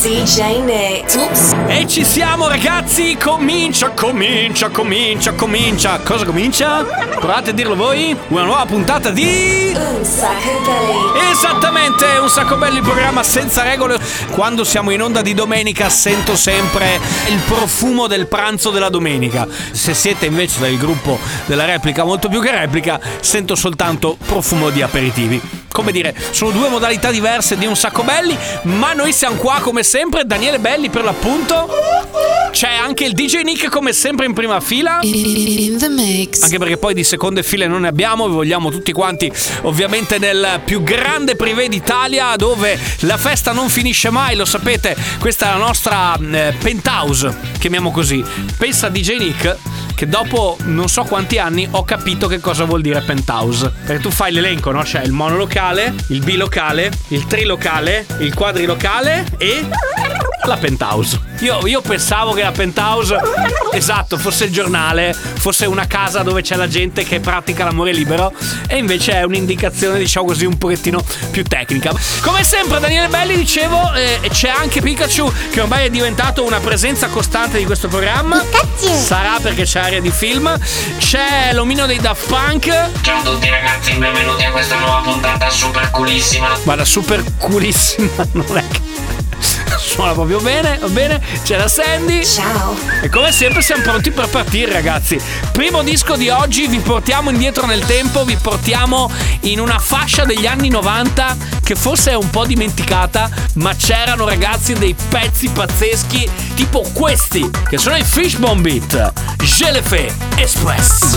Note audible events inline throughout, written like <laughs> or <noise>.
DJ Nick. Oops. E ci siamo ragazzi, comincia, comincia, comincia, comincia. Cosa comincia? Provate a dirlo voi? Una nuova puntata di... Un Sacco Belly. Esattamente, un sacco bello il programma senza regole. Quando siamo in onda di domenica sento sempre il profumo del pranzo della domenica. Se siete invece del gruppo della replica molto più che replica, sento soltanto profumo di aperitivi. Come dire, sono due modalità diverse di un sacco belli, ma noi siamo qua come sempre, Daniele Belli per l'appunto. C'è anche il DJ Nick come sempre in prima fila. Anche perché poi di seconde file non ne abbiamo, vi vogliamo tutti quanti ovviamente nel più grande privé d'Italia dove la festa non finisce mai, lo sapete, questa è la nostra eh, penthouse, chiamiamo così. Pensa a DJ Nick che dopo non so quanti anni ho capito che cosa vuol dire penthouse. Perché tu fai l'elenco, no? C'è il monolocale, il bilocale, il trilocale, il quadrilocale e la penthouse. Io, io pensavo che la penthouse, esatto, fosse il giornale, fosse una casa dove c'è la gente che pratica l'amore libero, e invece è un'indicazione, diciamo così, un pochettino più tecnica. Come sempre, Daniele Belli, dicevo, eh, c'è anche Pikachu, che ormai è diventato una presenza costante di questo programma. Sarà perché c'è area di film. C'è l'omino dei Daft Punk. Ciao a tutti ragazzi, benvenuti a questa nuova puntata super coolissima. Guarda, super coolissima, <laughs> non è che. Suona proprio bene, va bene? C'è la Sandy. Ciao. E come sempre siamo pronti per partire ragazzi. Primo disco di oggi, vi portiamo indietro nel tempo, vi portiamo in una fascia degli anni 90 che forse è un po' dimenticata, ma c'erano ragazzi dei pezzi pazzeschi tipo questi, che sono i Fishbone Beat. Je le fais Express.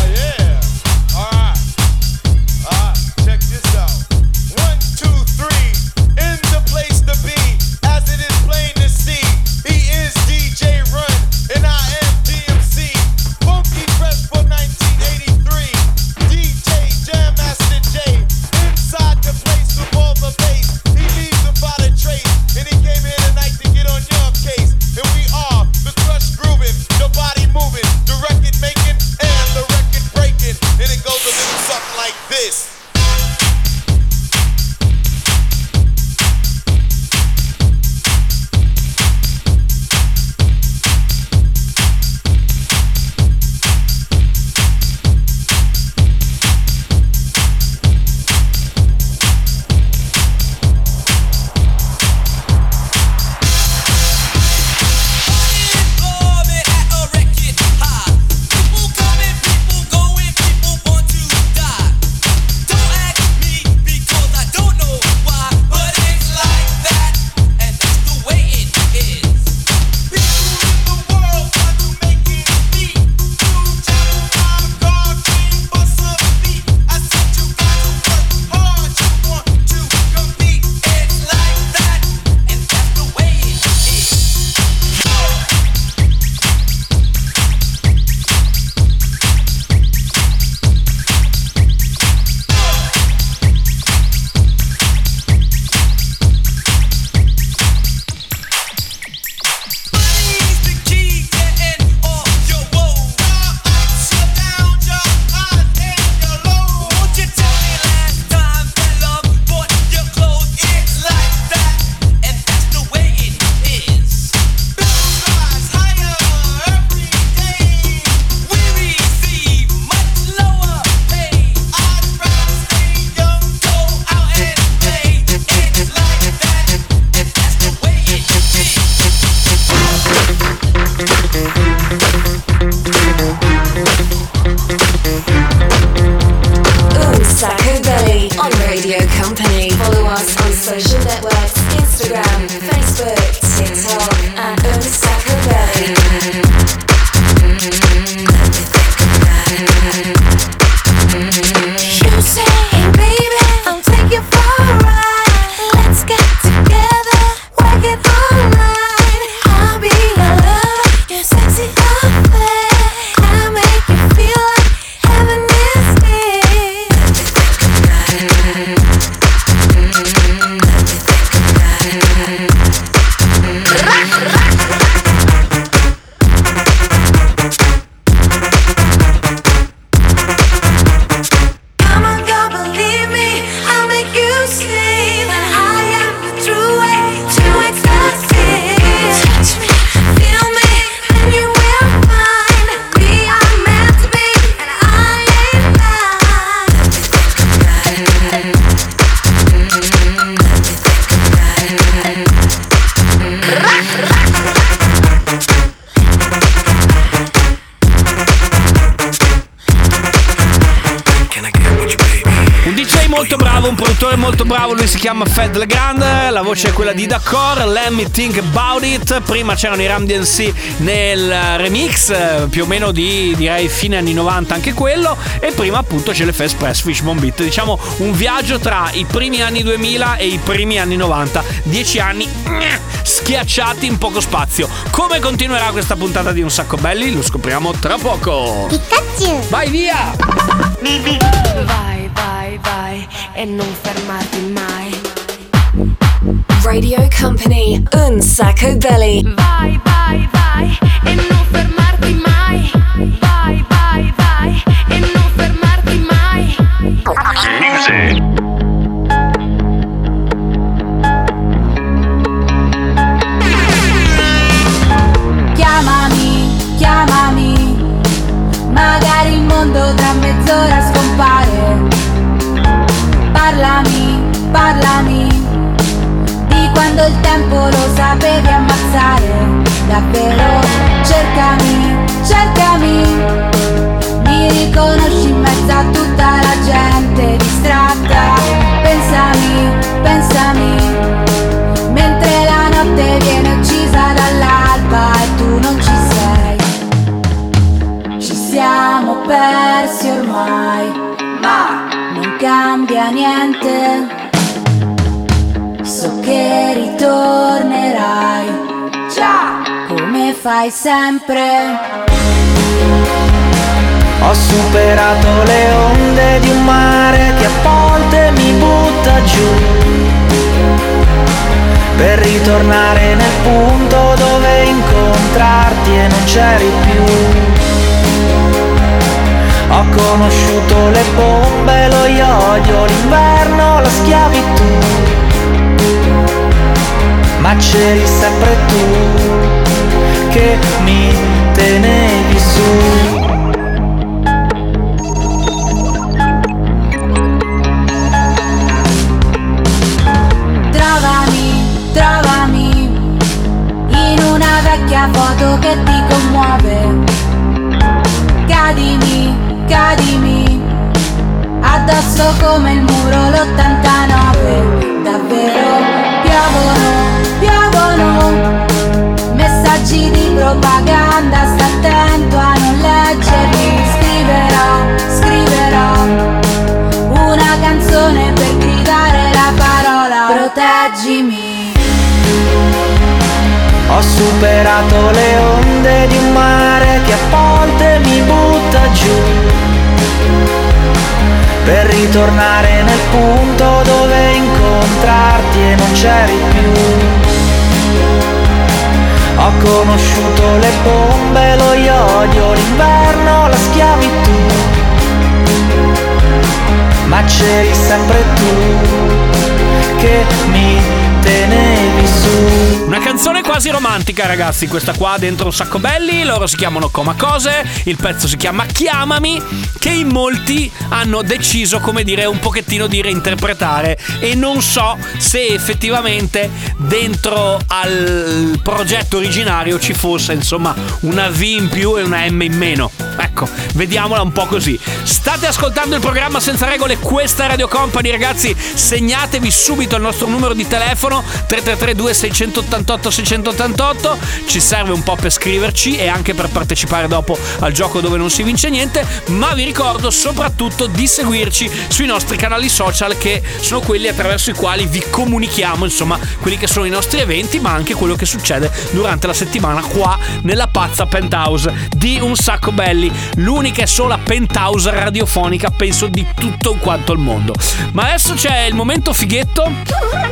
social networks Instagram, Facebook, TikTok, and Unstackable. Fed Legrand, la voce è quella di D'accord, Let Me Think About It, prima c'erano i Ram DNC nel remix, eh, più o meno di direi fine anni 90 anche quello, e prima appunto c'è l'Effect Express Fishbone Beat, diciamo un viaggio tra i primi anni 2000 e i primi anni 90, dieci anni eh, schiacciati in poco spazio. Come continuerà questa puntata di Un Sacco Belli? Lo scopriamo tra poco. Pikachu! Vai via! Vai, vai, vai e non fermarti mai. Radio Company, Unsacco Belly. Vai, vai, vai e non fermarti mai. Vai, vai, vai e non fermarti mai. Chiamami, chiamami, magari il mondo tra mezz'ora scompare. Parlami, parlami, quando il tempo lo sapevi ammazzare. Davvero, cercami, cercami, mi riconosci in mezzo a tutta la gente distratta. Pensami, pensami, mentre la notte viene uccisa dall'alba e tu non ci sei. Ci siamo persi ormai, ma non cambia niente. So che ritornerai, già! Come fai sempre. Ho superato le onde di un mare che a volte mi butta giù. Per ritornare nel punto dove incontrarti e non c'eri più. Ho conosciuto le bombe, lo iodio, l'inverno, la schiavitù Ma c'eri sempre tu che mi tenevi su Trovami, trovami in una vecchia foto che ti commuove. Cadimi, cadimi addosso come il muro l'89. Davvero piovono, piovono messaggi di propaganda. Sta attento a non leggerli. Scriverò, scriverò una canzone per gridare la parola proteggimi Ho superato le onde di un mare che a volte mi butta giù Per ritornare nel punto dove incontrarti e non c'eri più Ho conosciuto le bombe, lo iodio, l'inverno, la schiavitù. Ma c'eri sempre tu che mi tenevi su. Una canzone quasi romantica, ragazzi, questa qua dentro un sacco belli. Loro si chiamano Coma Cose, il pezzo si chiama Chiamami, che in molti hanno deciso, come dire, un pochettino di reinterpretare. E non so se effettivamente dentro al progetto originario ci fosse, insomma, una V in più e una M in meno. Ecco, vediamola un po' così. State ascoltando il programma senza regole, questa Radio Company, ragazzi. Segnatevi subito il nostro numero di telefono 333 2688 600 1988. Ci serve un po' per scriverci e anche per partecipare dopo al gioco dove non si vince niente. Ma vi ricordo soprattutto di seguirci sui nostri canali social che sono quelli attraverso i quali vi comunichiamo, insomma, quelli che sono i nostri eventi, ma anche quello che succede durante la settimana qua nella pazza penthouse di Un Sacco Belli, l'unica e sola penthouse radiofonica, penso, di tutto quanto il mondo. Ma adesso c'è il momento fighetto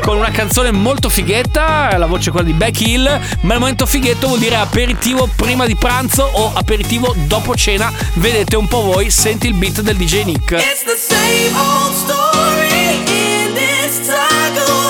con una canzone molto fighetta, la voce è quella di Becky Hill meal, ma il momento fighetto vuol dire aperitivo prima di pranzo o aperitivo dopo cena. Vedete un po' voi, senti il beat del DJ Nick. It's the same old story in this.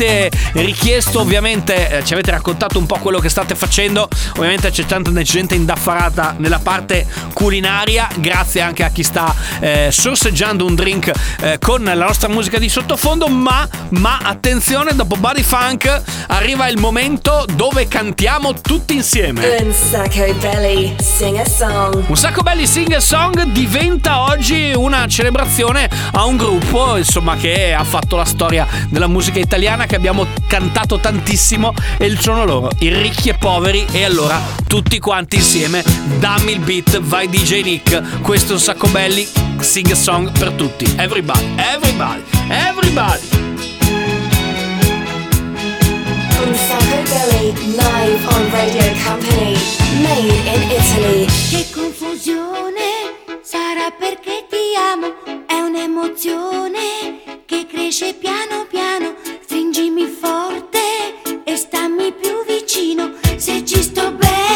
Avete richiesto ovviamente, eh, ci avete raccontato un po' quello che state facendo, ovviamente c'è tanta gente indaffarata nella parte culinaria, grazie anche a chi sta eh, sorseggiando un drink eh, con la nostra musica di sottofondo, ma, ma attenzione, dopo Body Funk arriva il momento dove cantiamo tutti insieme. Un sacco belli, sing a song. Un sacco belli sing a song diventa oggi una celebrazione a un gruppo, insomma, che ha fatto la storia della musica italiana, che abbiamo cantato tantissimo e sono loro, i ricchi e poveri. E allora, tutti quanti insieme, dammi il beat, vai DJ Nick, questo è un sacco belli, sing a song per tutti. Everybody, everybody, everybody. Un sacco belli, live on Radio Company. Made in Italy. Che confusione sarà perché ti amo, è un'emozione che cresce piano piano, forte e stammi più vicino, se ci sto bene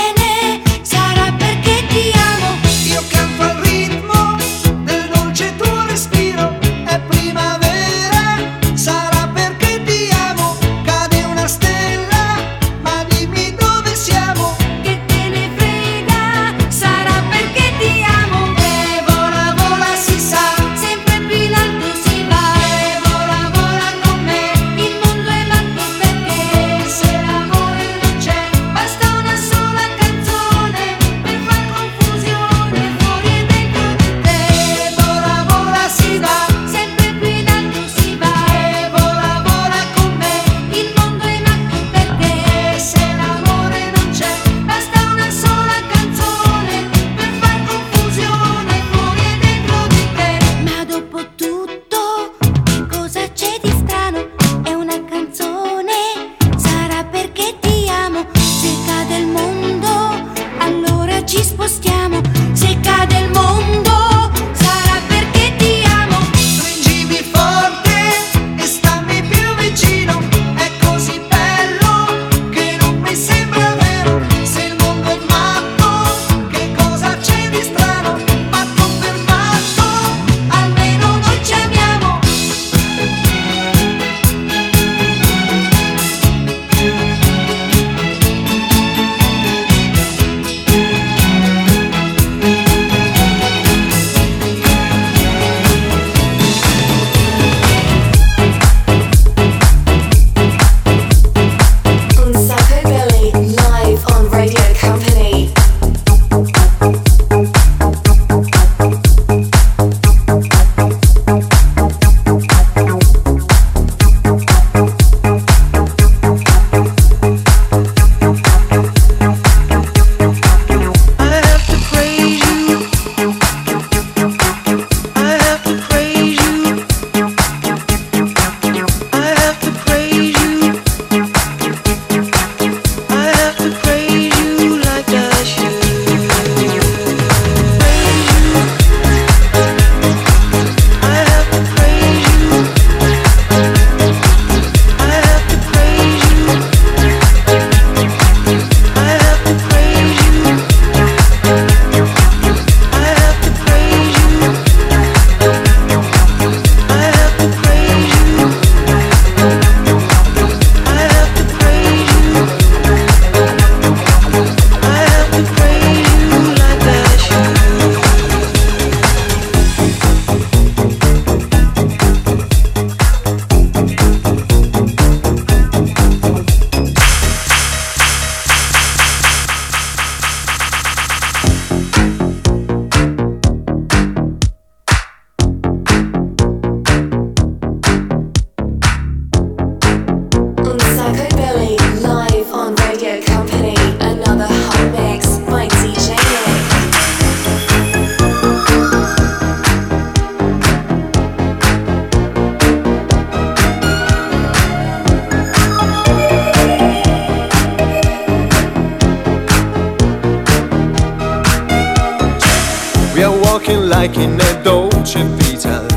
like in a Dolce Vita.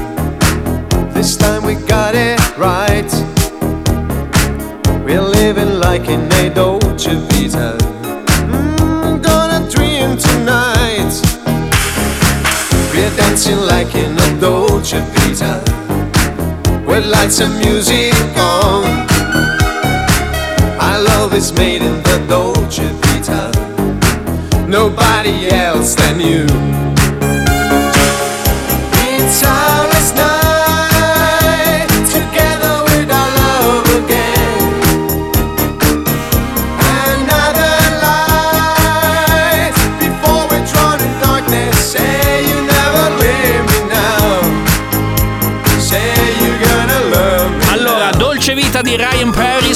This time we got it right. We're living like in a Dolce Vita. Mm, gonna dream tonight. We're dancing like in a Dolce Vita. With lights and music on. Our love is made in the Dolce Vita. Nobody else than you.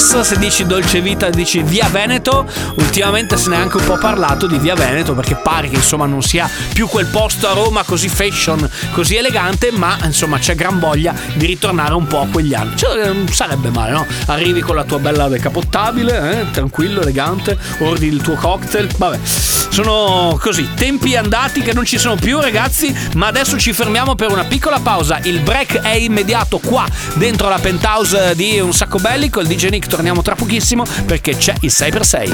Paris, se dici Dolce Vita dici Via Veneto, ultimamente se ne è anche un po' parlato di Via Veneto perché pare che insomma non sia più quel posto a Roma così fashion, così elegante, ma insomma c'è gran voglia di ritornare un po' a quegli anni. Cioè, non sarebbe male, no? Arrivi con la tua bella decapottabile, eh, tranquillo, elegante, ordini il tuo cocktail, vabbè. Sono così, tempi andati che non ci sono più ragazzi, ma adesso ci fermiamo per una piccola pausa. Il break è immediato qua, dentro la penthouse di Un Sacco Belli con il DJ Nick. Torniamo tra pochissimo perché c'è il 6x6.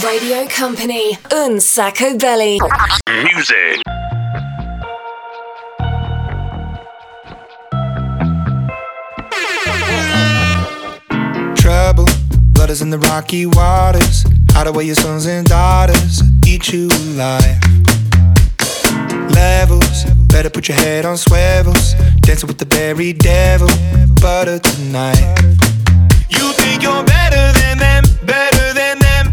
Radio Company, Un Sacco Belly. Music. Blood is in the rocky waters. Hide away your sons and daughters. Eat you alive. Levels. Better put your head on swivels. Dancing with the very devil. Butter tonight. You think you're better than them, better than them.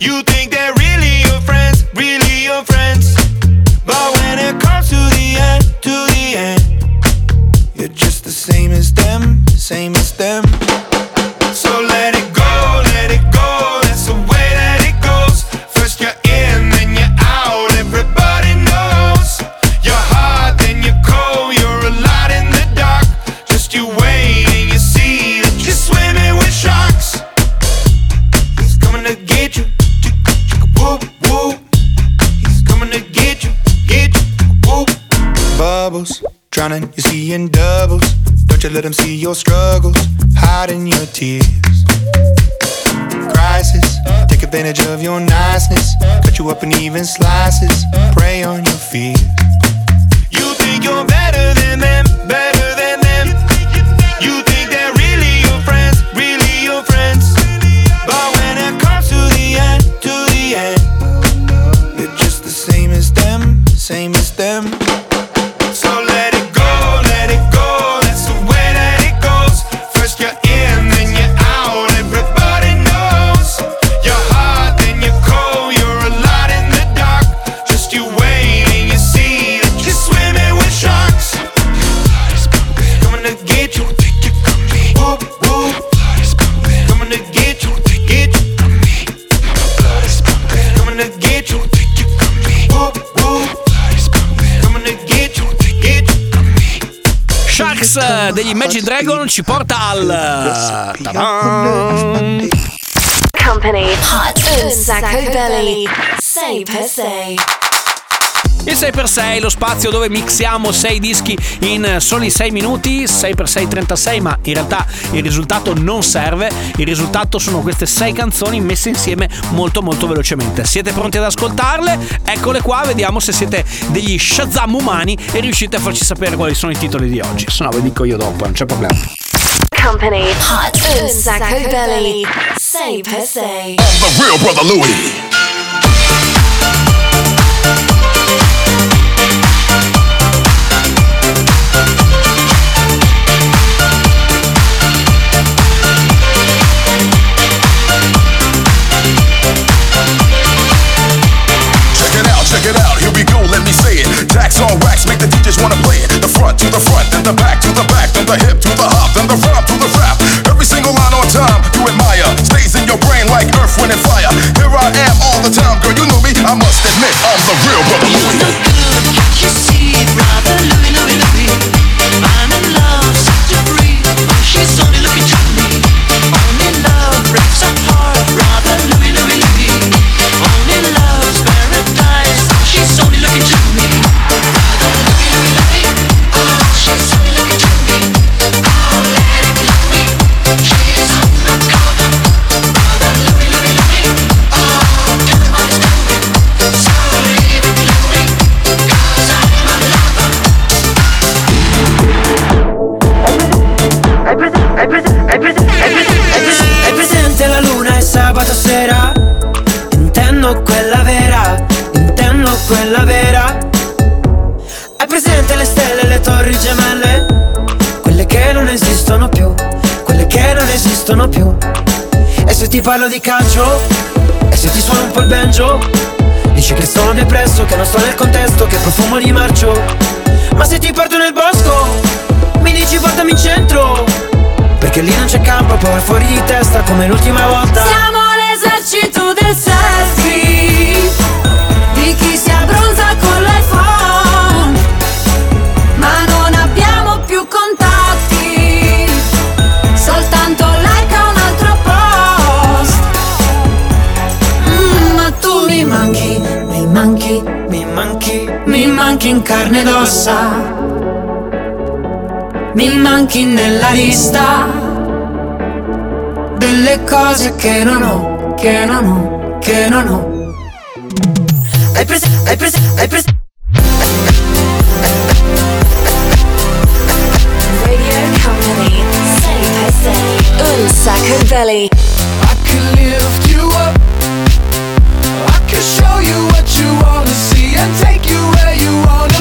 You think they're really your friends, really your friends. But when it comes to the end, to the end, you're just the same as them, same as them. Bubbles, drowning, you see in doubles. Don't you let them see your struggles, hiding your tears. Crisis, take advantage of your niceness. Cut you up in even slices, prey on your fears. You think you're better Sharks eh, degli Imagine Dragon ci porta al. eh, ta-dam! Company, Hot Un Sacco Belly. Say per se. Il 6x6, lo spazio dove mixiamo 6 dischi in soli 6 minuti, 6x6 36, ma in realtà il risultato non serve, il risultato sono queste 6 canzoni messe insieme molto molto velocemente. Siete pronti ad ascoltarle? Eccole qua, vediamo se siete degli Shazam umani e riuscite a farci sapere quali sono i titoli di oggi, se no ve dico io dopo, non c'è problema. Company, Hot Sacco Belly. Say per se. The real brother Louie. wanna play it. The front to the front, then the back to the back, then the hip to the hop, then the rhyme to the rap. Every single line on time you admire stays in your brain like earth, wind, and fire. Here I am all the time, girl. You know me. I must admit I'm the real brother. Le torri gemelle, quelle che non esistono più, quelle che non esistono più. E se ti parlo di calcio, e se ti suono un po' il banjo, dici che sono depresso, che non sto nel contesto, che profumo di marcio. Ma se ti porto nel bosco, mi dici portami in centro, perché lì non c'è campo, poi fuori di testa come l'ultima volta. Siamo l'esercito del selfie Di chi si abbronza con l'iPhone mi manchi in carne ed ossa Mi manchi nella lista delle cose che non ho, che non ho, che non ho. Hai preso, hai preso, hai preso. Radio Company, sei per sei, un sacco belly. I can lift you up. I can show you what you wanna see and take you where you all know.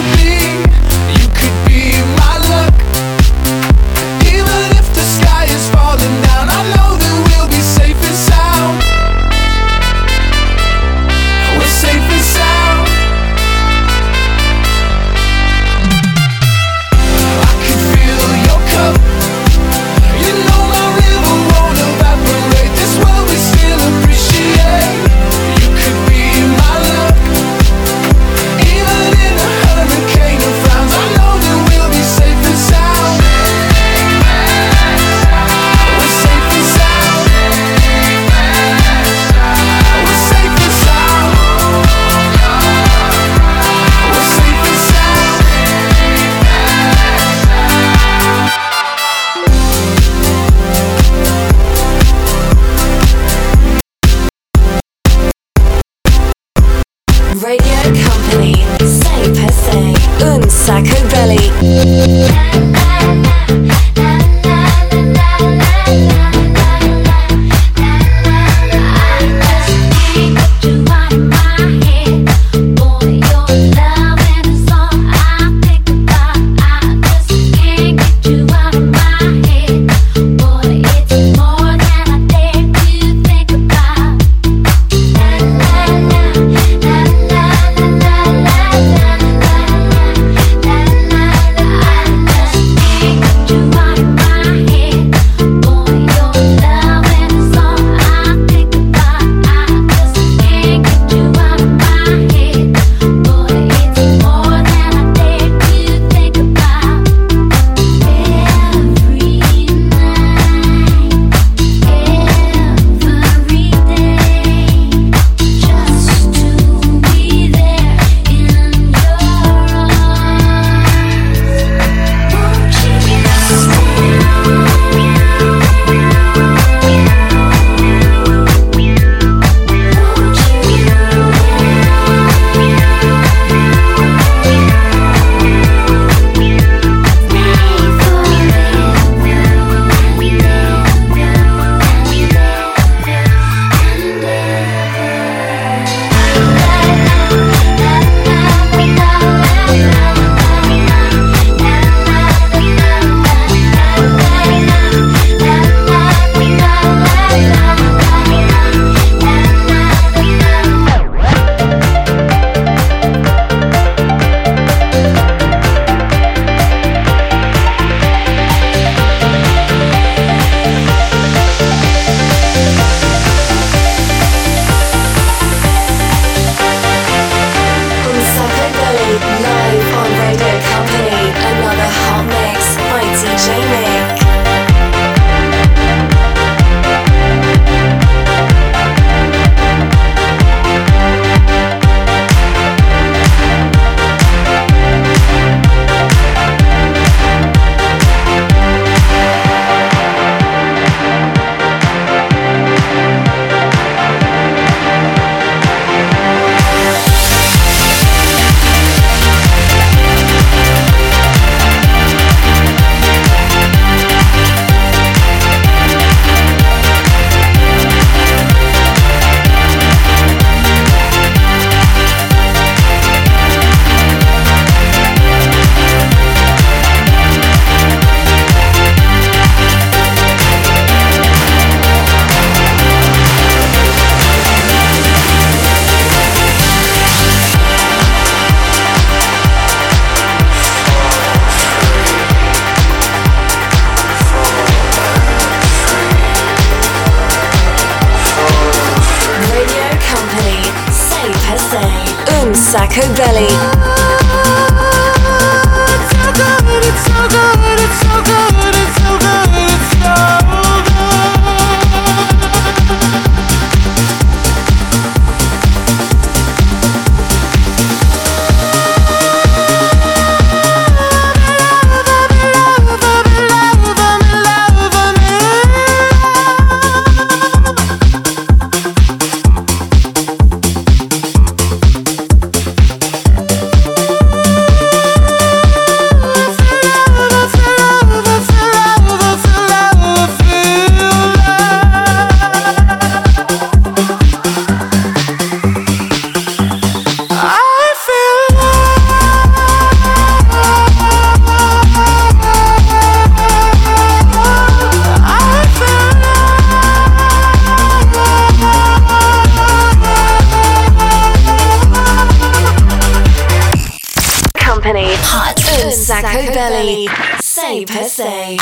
Belly. Say per se.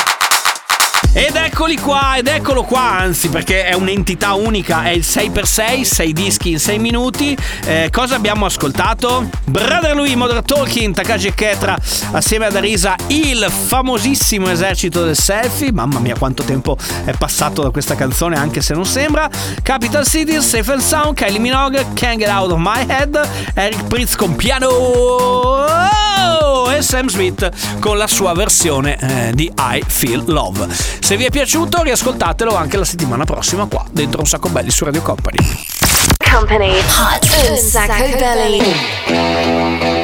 Ed eccoli qua, ed eccolo qua, anzi, perché è un'entità unica, è il 6x6, 6 dischi in 6 minuti. Eh, cosa abbiamo ascoltato? Brother Louis, Modern Talking, Takashi e Ketra, assieme ad Arisa, il famosissimo esercito del selfie. Mamma mia, quanto tempo è passato da questa canzone, anche se non sembra. Capital Cities, Safe and Sound, Kylie Minogue, Can't Get Out of My Head, Eric Pritz con piano. Oh! E Sam Smith con la sua versione eh, di I Feel Love. Se vi è piaciuto, riascoltatelo anche la settimana prossima qua, dentro un sacco belli su Radio Company. Company Hot un sacco belly.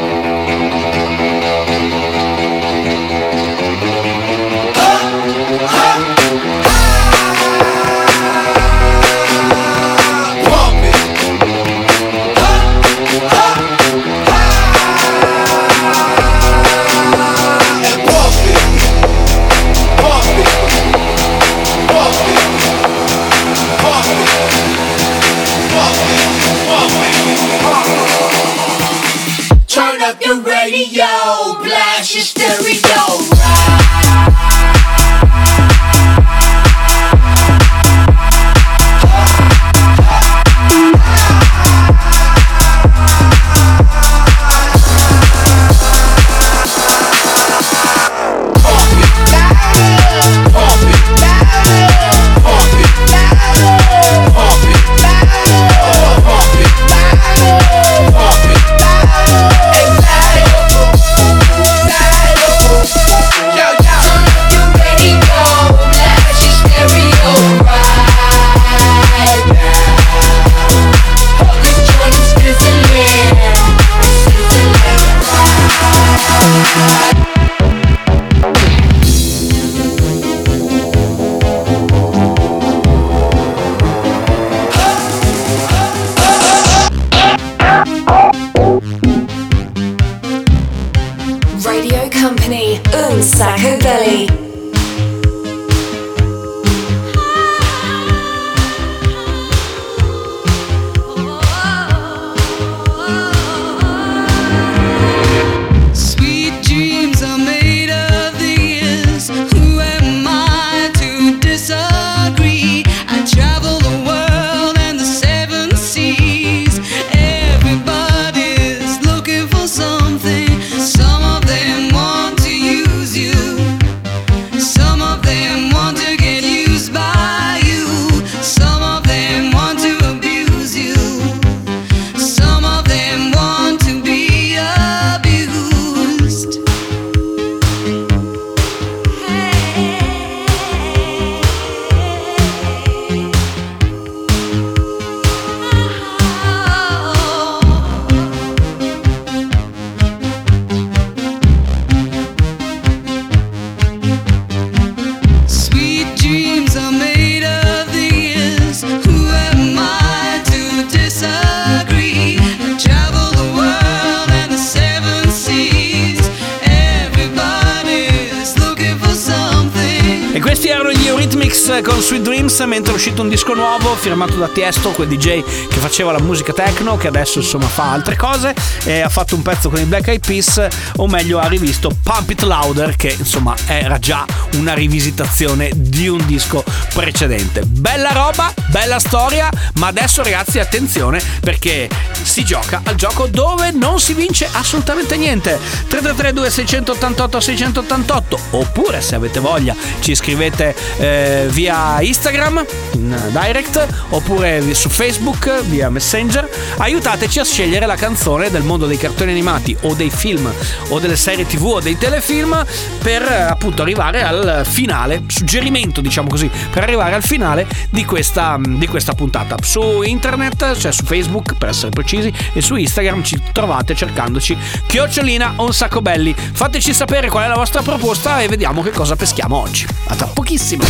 Uscito un disco nuovo firmato da Tiesto, quel DJ che faceva la musica techno, che adesso insomma fa altre cose e ha fatto un pezzo con i Black Eyed Peas, o meglio ha rivisto Pump It Louder che insomma era già una rivisitazione di un disco precedente. Bella roba, bella storia, ma adesso ragazzi attenzione perché si gioca al gioco dove non si vince assolutamente niente. 3332 688 688 oppure se avete voglia ci scrivete eh, via Instagram in direct oppure su Facebook via Messenger. Aiutateci a scegliere la canzone del mondo dei cartoni animati o dei film o delle serie TV o dei telefilm per eh, appunto arrivare al finale, suggerimento diciamo così, per arrivare al finale di questa, di questa puntata. Su internet, cioè su Facebook per essere precisi, e su Instagram ci trovate cercandoci chiocciolina un sacco belli. Fateci sapere qual è la vostra proposta e vediamo che cosa peschiamo oggi. A tra pochissimo.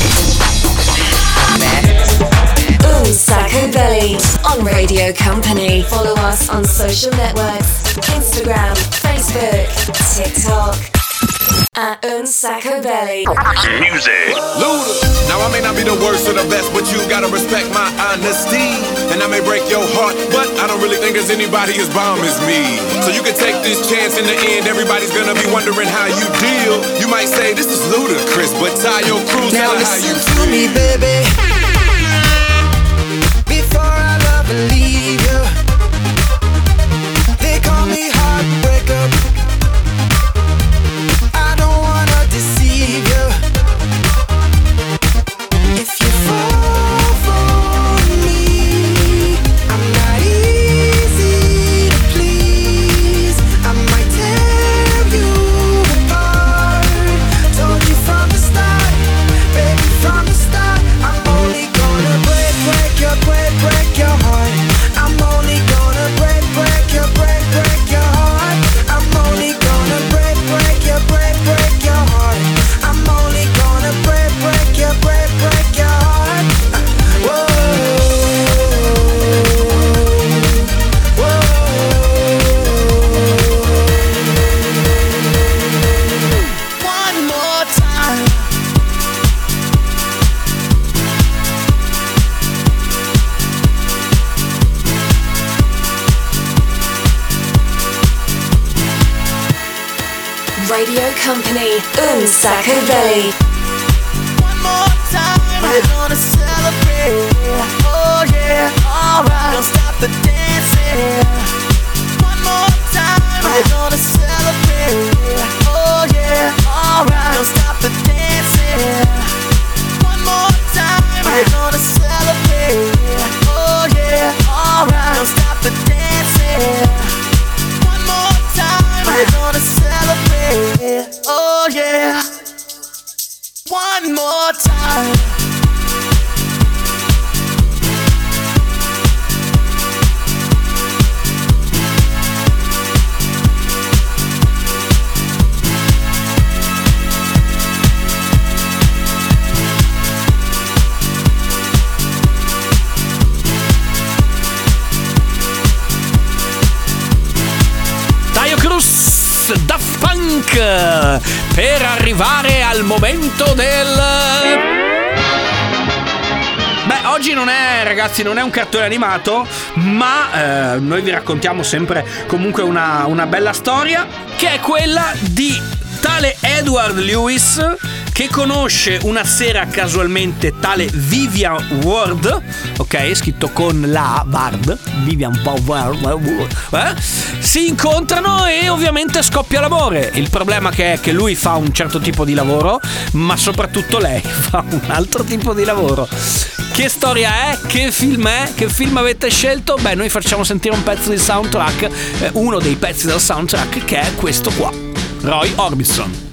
Un Sacco Belly on Radio Company. Follow us on social networks Instagram, Facebook, TikTok. At Un Sacco Belly. Music. Luda. Now I may not be the worst or the best, but you gotta respect my honesty. And I may break your heart, but I don't really think there's anybody as bomb as me. So you can take this chance in the end. Everybody's gonna be wondering how you deal. You might say this is ludicrous, but tie your crews Now tell her how you listen to me, baby. Momento del... Beh, oggi non è, ragazzi, non è un cartone animato, ma eh, noi vi raccontiamo sempre comunque una, una bella storia, che è quella di tale Edward Lewis che conosce una sera casualmente tale Vivian Ward, ok, scritto con la Ward, Vivian Ward, eh? si incontrano e ovviamente scoppia l'amore. Il problema che è che lui fa un certo tipo di lavoro, ma soprattutto lei <laughs> fa un altro tipo di lavoro. Che storia è? Che film è? Che film avete scelto? Beh, noi facciamo sentire un pezzo di soundtrack, eh, uno dei pezzi del soundtrack che è questo qua. Roy Orbison.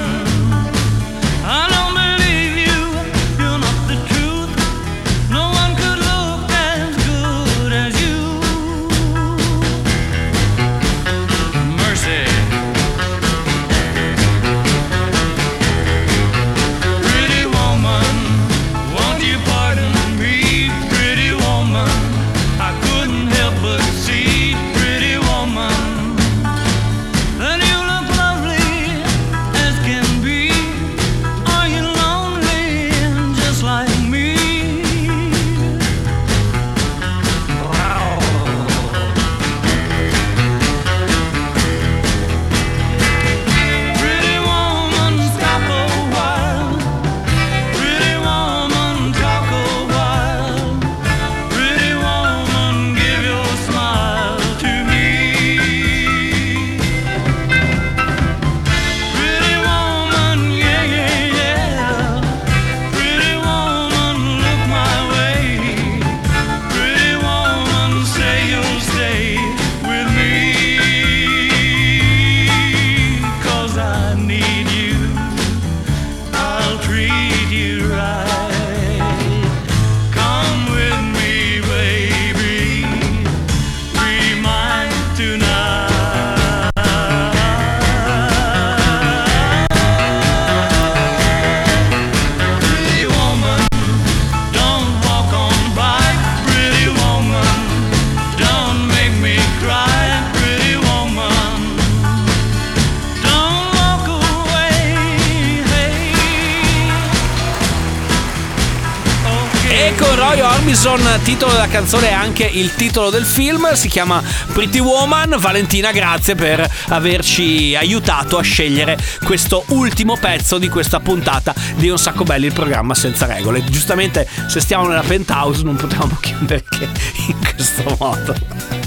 Orbison, titolo della canzone e anche il titolo del film, si chiama Pretty Woman. Valentina, grazie per averci aiutato a scegliere questo ultimo pezzo di questa puntata di Un sacco belli il programma senza regole. Giustamente se stiamo nella penthouse non potevamo chiudere che in questo modo.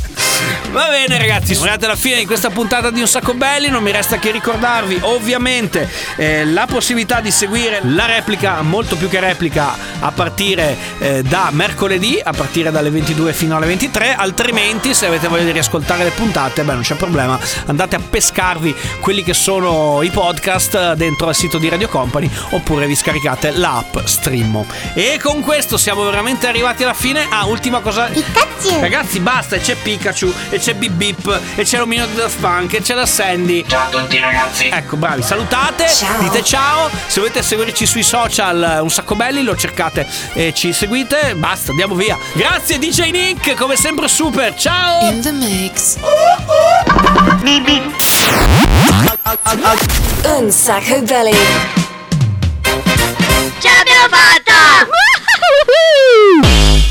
Va bene ragazzi, siamo arrivati alla fine di questa puntata di Un Sacco Belli, non mi resta che ricordarvi ovviamente eh, la possibilità di seguire la replica, molto più che replica, a partire eh, da mercoledì, a partire dalle 22 fino alle 23, altrimenti se avete voglia di riascoltare le puntate, beh non c'è problema, andate a pescarvi quelli che sono i podcast dentro al sito di Radio Company oppure vi scaricate l'app Streammo. E con questo siamo veramente arrivati alla fine. Ah, ultima cosa. Ragazzi, basta, c'è Pikachu, e c'è Bip Bip, e c'è l'omino di Daft Punk, e c'è la Sandy. Ciao a tutti ragazzi. Ecco, bravi, salutate, dite ciao. Se volete seguirci sui social, eh, un sacco belli, lo cercate e ci seguite. Basta, andiamo via. Grazie DJ Nick, come sempre super. Ciao. In the mix. Un sacco belli. Ce l'abbiamo fatta! <laughs>